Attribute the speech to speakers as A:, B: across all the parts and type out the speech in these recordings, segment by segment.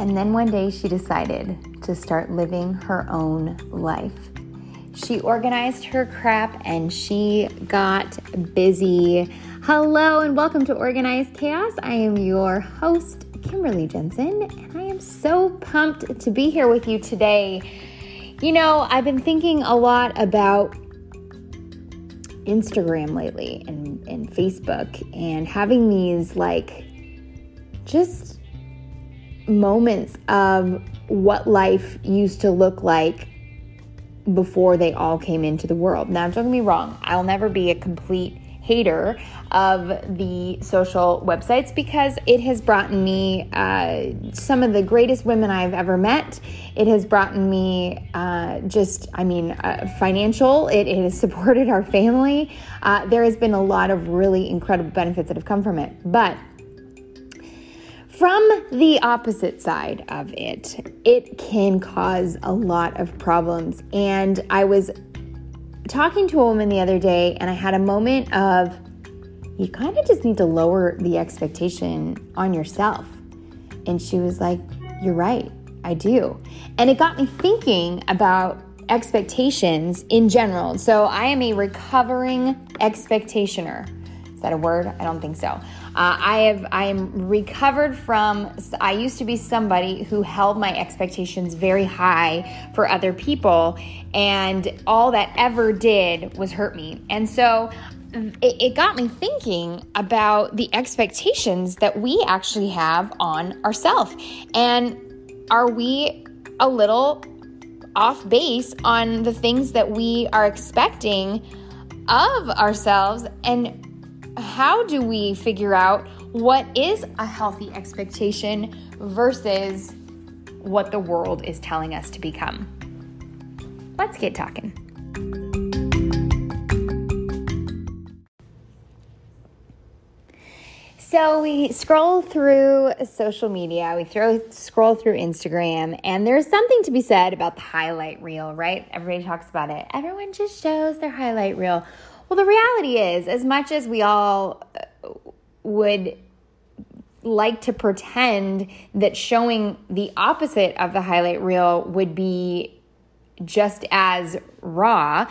A: And then one day she decided to start living her own life. She organized her crap and she got busy. Hello and welcome to Organized Chaos. I am your host, Kimberly Jensen, and I am so pumped to be here with you today. You know, I've been thinking a lot about Instagram lately and, and Facebook and having these like just moments of what life used to look like before they all came into the world. Now, don't get me wrong, I'll never be a complete hater of the social websites because it has brought me uh, some of the greatest women I've ever met. It has brought me uh, just, I mean, uh, financial, it, it, has supported our family. Uh, there has been a lot of really incredible benefits that have come from it. But from the opposite side of it, it can cause a lot of problems. And I was talking to a woman the other day, and I had a moment of you kind of just need to lower the expectation on yourself. And she was like, You're right, I do. And it got me thinking about expectations in general. So I am a recovering expectationer. Is that a word? I don't think so. Uh, I have I am recovered from. I used to be somebody who held my expectations very high for other people, and all that ever did was hurt me. And so it, it got me thinking about the expectations that we actually have on ourselves, and are we a little off base on the things that we are expecting of ourselves and how do we figure out what is a healthy expectation versus what the world is telling us to become? Let's get talking. So we scroll through social media, we throw scroll through Instagram, and there's something to be said about the highlight reel, right? Everybody talks about it. Everyone just shows their highlight reel. Well, the reality is, as much as we all uh, would like to pretend that showing the opposite of the highlight reel would be just as raw,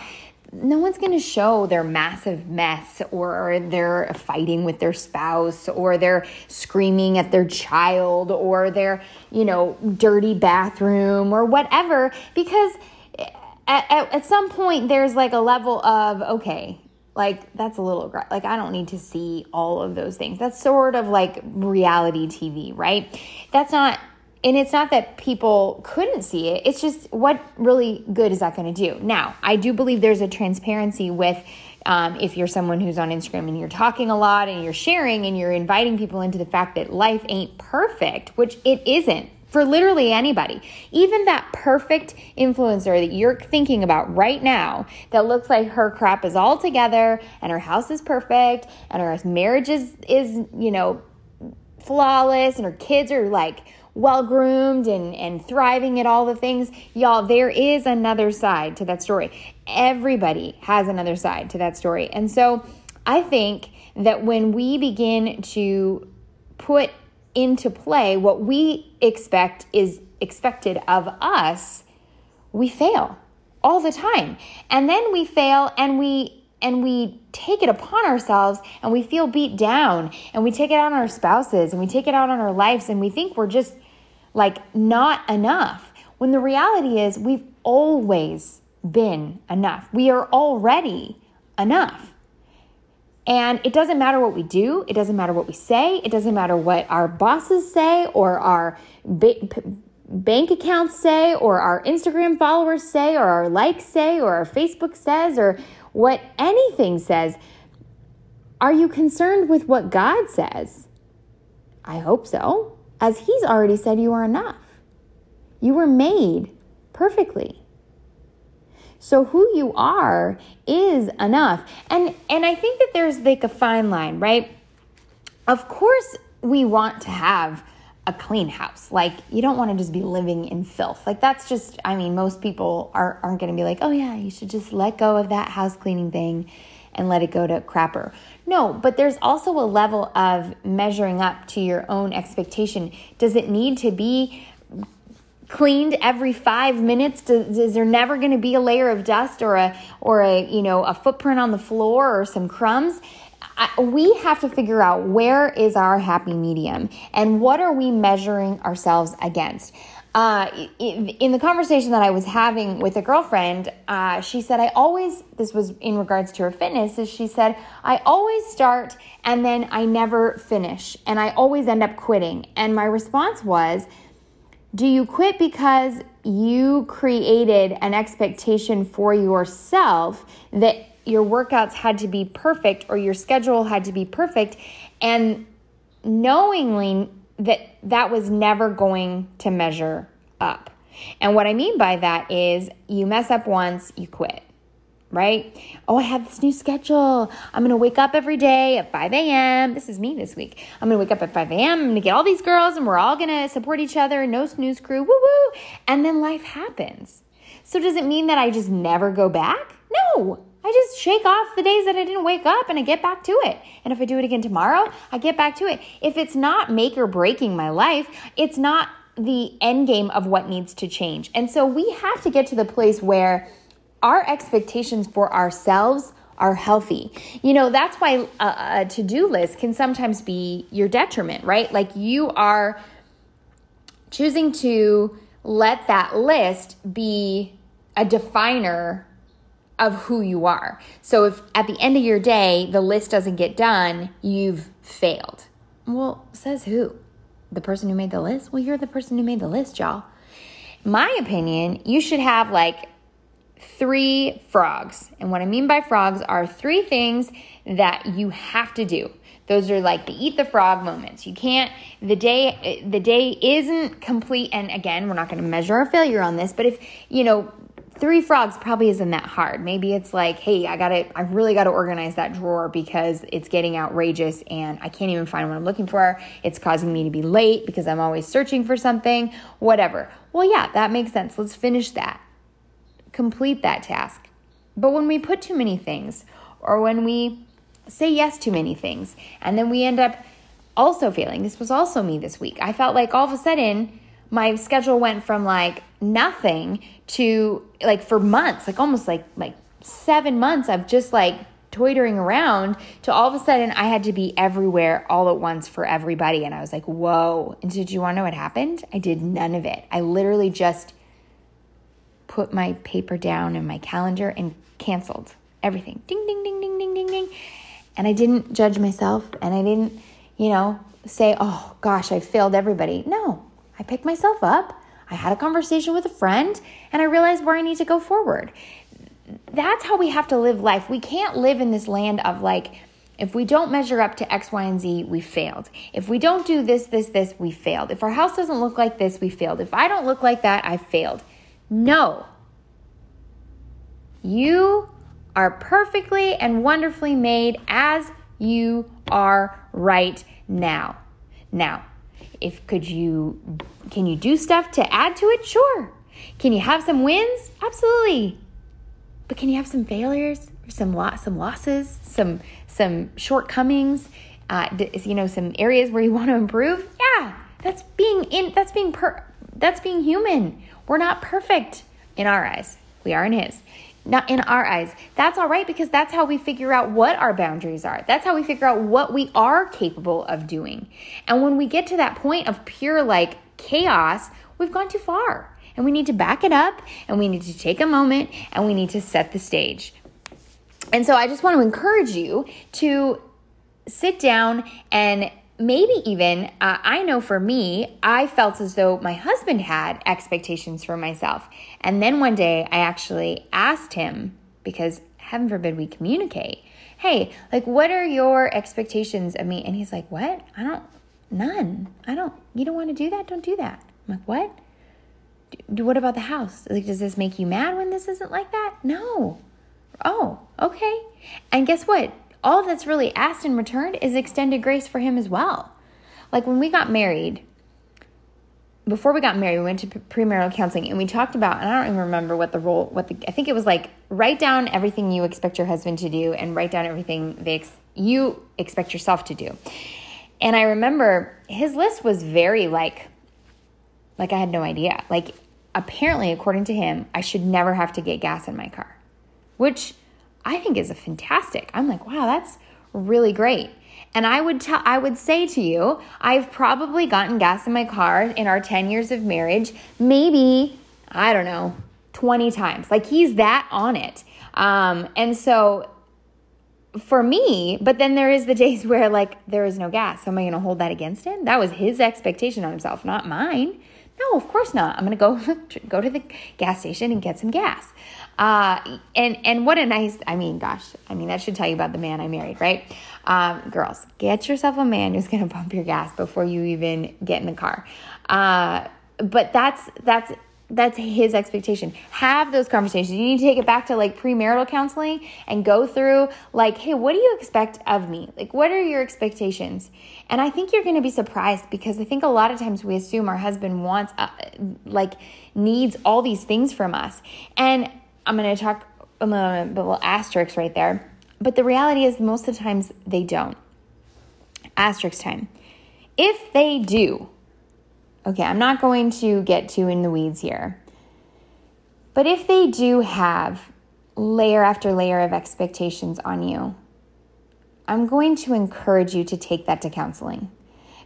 A: no one's going to show their massive mess or they're fighting with their spouse or they're screaming at their child or their, you know, dirty bathroom or whatever because at, at, at some point there's like a level of okay like that's a little like I don't need to see all of those things. That's sort of like reality TV, right? That's not and it's not that people couldn't see it. It's just what really good is that going to do? Now, I do believe there's a transparency with um, if you're someone who's on Instagram and you're talking a lot and you're sharing and you're inviting people into the fact that life ain't perfect, which it isn't for literally anybody. Even that perfect influencer that you're thinking about right now that looks like her crap is all together and her house is perfect and her marriage is, is you know, flawless and her kids are like well groomed and, and thriving at all the things. Y'all, there is another side to that story. Everybody has another side to that story. And so I think that when we begin to put into play what we expect is expected of us, we fail all the time. And then we fail and we and we take it upon ourselves and we feel beat down and we take it out on our spouses and we take it out on our lives and we think we're just like not enough. When the reality is we've always been enough. We are already enough. And it doesn't matter what we do, it doesn't matter what we say, it doesn't matter what our bosses say or our ba- bank accounts say or our Instagram followers say or our likes say or our Facebook says or what anything says. Are you concerned with what God says? I hope so, as He's already said you are enough. You were made perfectly. So who you are is enough. And and I think that there's like a fine line, right? Of course we want to have a clean house. Like you don't want to just be living in filth. Like that's just I mean most people are aren't going to be like, "Oh yeah, you should just let go of that house cleaning thing and let it go to crapper." No, but there's also a level of measuring up to your own expectation. Does it need to be cleaned every five minutes? Does, is there never going to be a layer of dust or a or a you know a footprint on the floor or some crumbs? I, we have to figure out where is our happy medium and what are we measuring ourselves against. Uh, in the conversation that I was having with a girlfriend, uh, she said, I always, this was in regards to her fitness, is she said, I always start and then I never finish and I always end up quitting. And my response was, do you quit because you created an expectation for yourself that your workouts had to be perfect or your schedule had to be perfect and knowingly that that was never going to measure up. And what I mean by that is you mess up once, you quit right? Oh, I have this new schedule. I'm going to wake up every day at 5 a.m. This is me this week. I'm going to wake up at 5 a.m. I'm going to get all these girls and we're all going to support each other. No snooze crew. Woo woo. And then life happens. So does it mean that I just never go back? No. I just shake off the days that I didn't wake up and I get back to it. And if I do it again tomorrow, I get back to it. If it's not make or breaking my life, it's not the end game of what needs to change. And so we have to get to the place where our expectations for ourselves are healthy. You know, that's why a, a to do list can sometimes be your detriment, right? Like you are choosing to let that list be a definer of who you are. So if at the end of your day the list doesn't get done, you've failed. Well, says who? The person who made the list? Well, you're the person who made the list, y'all. My opinion, you should have like three frogs. And what I mean by frogs are three things that you have to do. Those are like the eat the frog moments. You can't the day the day isn't complete and again, we're not going to measure our failure on this, but if, you know, three frogs probably isn't that hard. Maybe it's like, hey, I got to I really got to organize that drawer because it's getting outrageous and I can't even find what I'm looking for. It's causing me to be late because I'm always searching for something, whatever. Well, yeah, that makes sense. Let's finish that complete that task. But when we put too many things, or when we say yes to many things, and then we end up also failing, this was also me this week. I felt like all of a sudden my schedule went from like nothing to like for months, like almost like like seven months of just like toitering around to all of a sudden I had to be everywhere all at once for everybody. And I was like, whoa. And did you want to know what happened? I did none of it. I literally just put my paper down in my calendar and canceled everything. Ding, ding, ding, ding, ding, ding, ding. And I didn't judge myself and I didn't, you know, say, oh gosh, I failed everybody. No, I picked myself up. I had a conversation with a friend and I realized where I need to go forward. That's how we have to live life. We can't live in this land of like, if we don't measure up to X, Y, and Z, we failed. If we don't do this, this, this, we failed. If our house doesn't look like this, we failed. If I don't look like that, I failed. No. You are perfectly and wonderfully made as you are right now. Now, if could you can you do stuff to add to it? Sure. Can you have some wins? Absolutely. But can you have some failures, some loss, some losses, some some shortcomings? Uh, you know, some areas where you want to improve. Yeah, that's being in. That's being per. That's being human. We're not perfect in our eyes. We are in His. Not in our eyes. That's all right because that's how we figure out what our boundaries are. That's how we figure out what we are capable of doing. And when we get to that point of pure like chaos, we've gone too far. And we need to back it up and we need to take a moment and we need to set the stage. And so I just want to encourage you to sit down and maybe even, uh, I know for me, I felt as though my husband had expectations for myself. And then one day I actually asked him, because heaven forbid we communicate, hey, like, what are your expectations of me? And he's like, what? I don't, none. I don't, you don't want to do that? Don't do that. I'm like, what? Do, what about the house? Like, does this make you mad when this isn't like that? No. Oh, okay. And guess what? All that's really asked in return is extended grace for him as well. Like when we got married, before we got married, we went to premarital counseling and we talked about, and I don't even remember what the role, what the, I think it was like write down everything you expect your husband to do and write down everything they ex, you expect yourself to do. And I remember his list was very like Like I had no idea. Like apparently, according to him, I should never have to get gas in my car, which I think is a fantastic. I'm like, wow, that's really great. And I would tell I would say to you, I've probably gotten gas in my car in our 10 years of marriage, maybe, I don't know, 20 times. Like he's that on it. Um, and so for me, but then there is the days where like there is no gas. So am I to hold that against him? That was his expectation on himself, not mine. No, of course not. I'm going to go go to the gas station and get some gas. Uh, and and what a nice. I mean, gosh, I mean that should tell you about the man I married, right? Um, girls, get yourself a man who's going to pump your gas before you even get in the car. Uh, but that's that's that's his expectation. Have those conversations. You need to take it back to like premarital counseling and go through like, hey, what do you expect of me? Like, what are your expectations? And I think you're going to be surprised because I think a lot of times we assume our husband wants, uh, like, needs all these things from us. And I'm going to talk a little, little asterisk right there. But the reality is, most of the times they don't. Asterisk time. If they do, okay, I'm not going to get too in the weeds here. But if they do have layer after layer of expectations on you, I'm going to encourage you to take that to counseling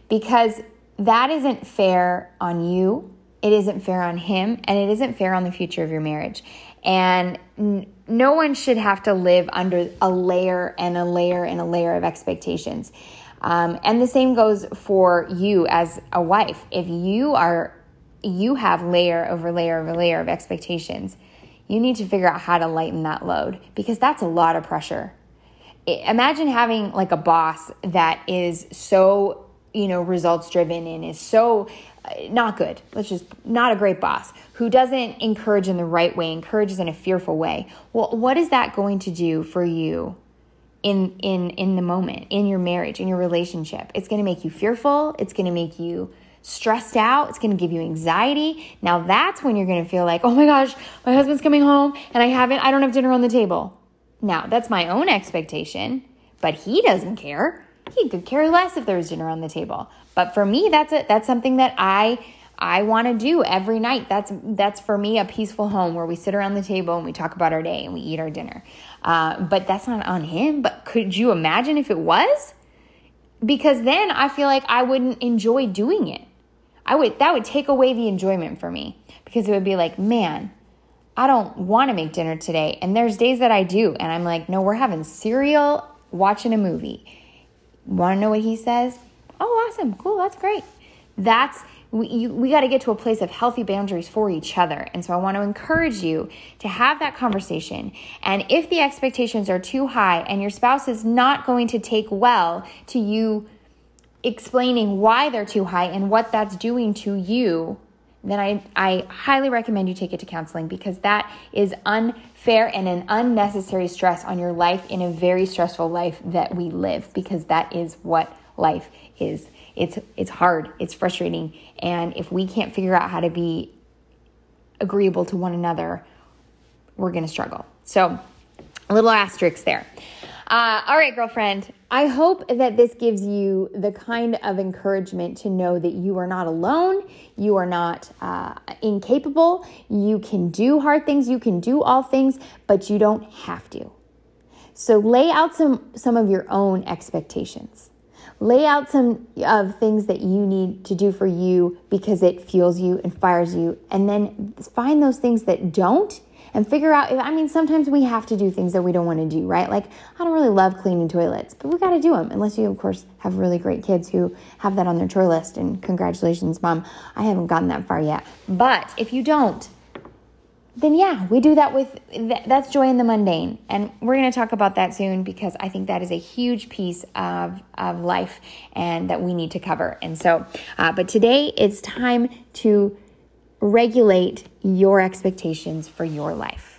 A: because that isn't fair on you. It isn't fair on him, and it isn't fair on the future of your marriage. And n- no one should have to live under a layer and a layer and a layer of expectations. Um, and the same goes for you as a wife. If you are you have layer over layer over layer of expectations, you need to figure out how to lighten that load because that's a lot of pressure. Imagine having like a boss that is so, you know, results driven and is so uh, not good. Let's just not a great boss who doesn't encourage in the right way, encourages in a fearful way. Well, what is that going to do for you in in in the moment in your marriage in your relationship. It's going to make you fearful. It's going to make you stressed out. It's going to give you anxiety. Now that's when you're going to feel like oh my gosh my husband's coming home and i haven't i don't have dinner on the table. Now that's my own expectation but he doesn't care. He could care less if there was dinner on the table. But for me that's it that's something that i I want to do every night. That's that's for me a peaceful home where we sit around the table and we talk about our day and we eat our dinner. Uh, but that's not on him. But could you imagine if it was? Because then I feel like I wouldn't enjoy doing it. I would that would take away the enjoyment for me because it would be like, man, I don't want to make dinner today. And there's days that I do, and I'm like, no, we're having cereal, watching a movie. Want to know what he says? Oh, awesome, cool, that's great. That's we, we got to get to a place of healthy boundaries for each other. And so I want to encourage you to have that conversation. And if the expectations are too high and your spouse is not going to take well to you explaining why they're too high and what that's doing to you, then I, I highly recommend you take it to counseling because that is unfair and an unnecessary stress on your life in a very stressful life that we live because that is what life is it's it's hard it's frustrating. And if we can't figure out how to be agreeable to one another we're going to struggle. So a little asterisk there. Uh, all right girlfriend. I hope that this gives you the kind of encouragement to know that you are not alone you are not uh, incapable you can do hard things you can do all things but you don't have to. So lay out some some of your own expectations Lay out some of things that you need to do for you because it fuels you and fires you. And then find those things that don't and figure out if, I mean, sometimes we have to do things that we don't want to do, right? Like, I don't really love cleaning toilets, but we got to do them unless you, of course, have really great kids who have that on their chore list. And congratulations, mom. I haven't gotten that far yet. But if you don't, then yeah, we do that with that's joy in the mundane. And we're going to talk about that soon because I think that is a huge piece of, of life and that we need to cover. And so, uh, but today it's time to regulate your expectations for your life.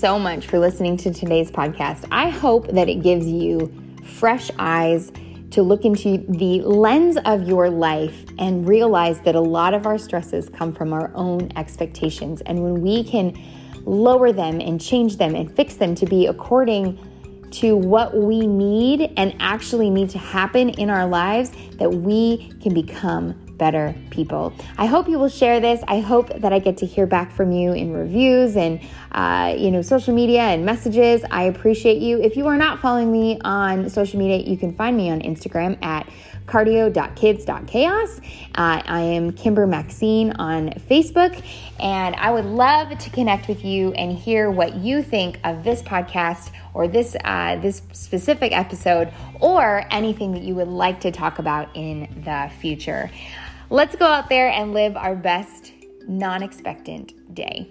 A: So much for listening to today's podcast. I hope that it gives you fresh eyes to look into the lens of your life and realize that a lot of our stresses come from our own expectations. And when we can lower them and change them and fix them to be according to what we need and actually need to happen in our lives, that we can become better people. I hope you will share this. I hope that I get to hear back from you in reviews and uh, you know social media and messages. I appreciate you. If you are not following me on social media, you can find me on Instagram at cardio.kids.chaos. Uh, I am Kimber Maxine on Facebook, and I would love to connect with you and hear what you think of this podcast or this uh, this specific episode, or anything that you would like to talk about in the future. Let's go out there and live our best non expectant day.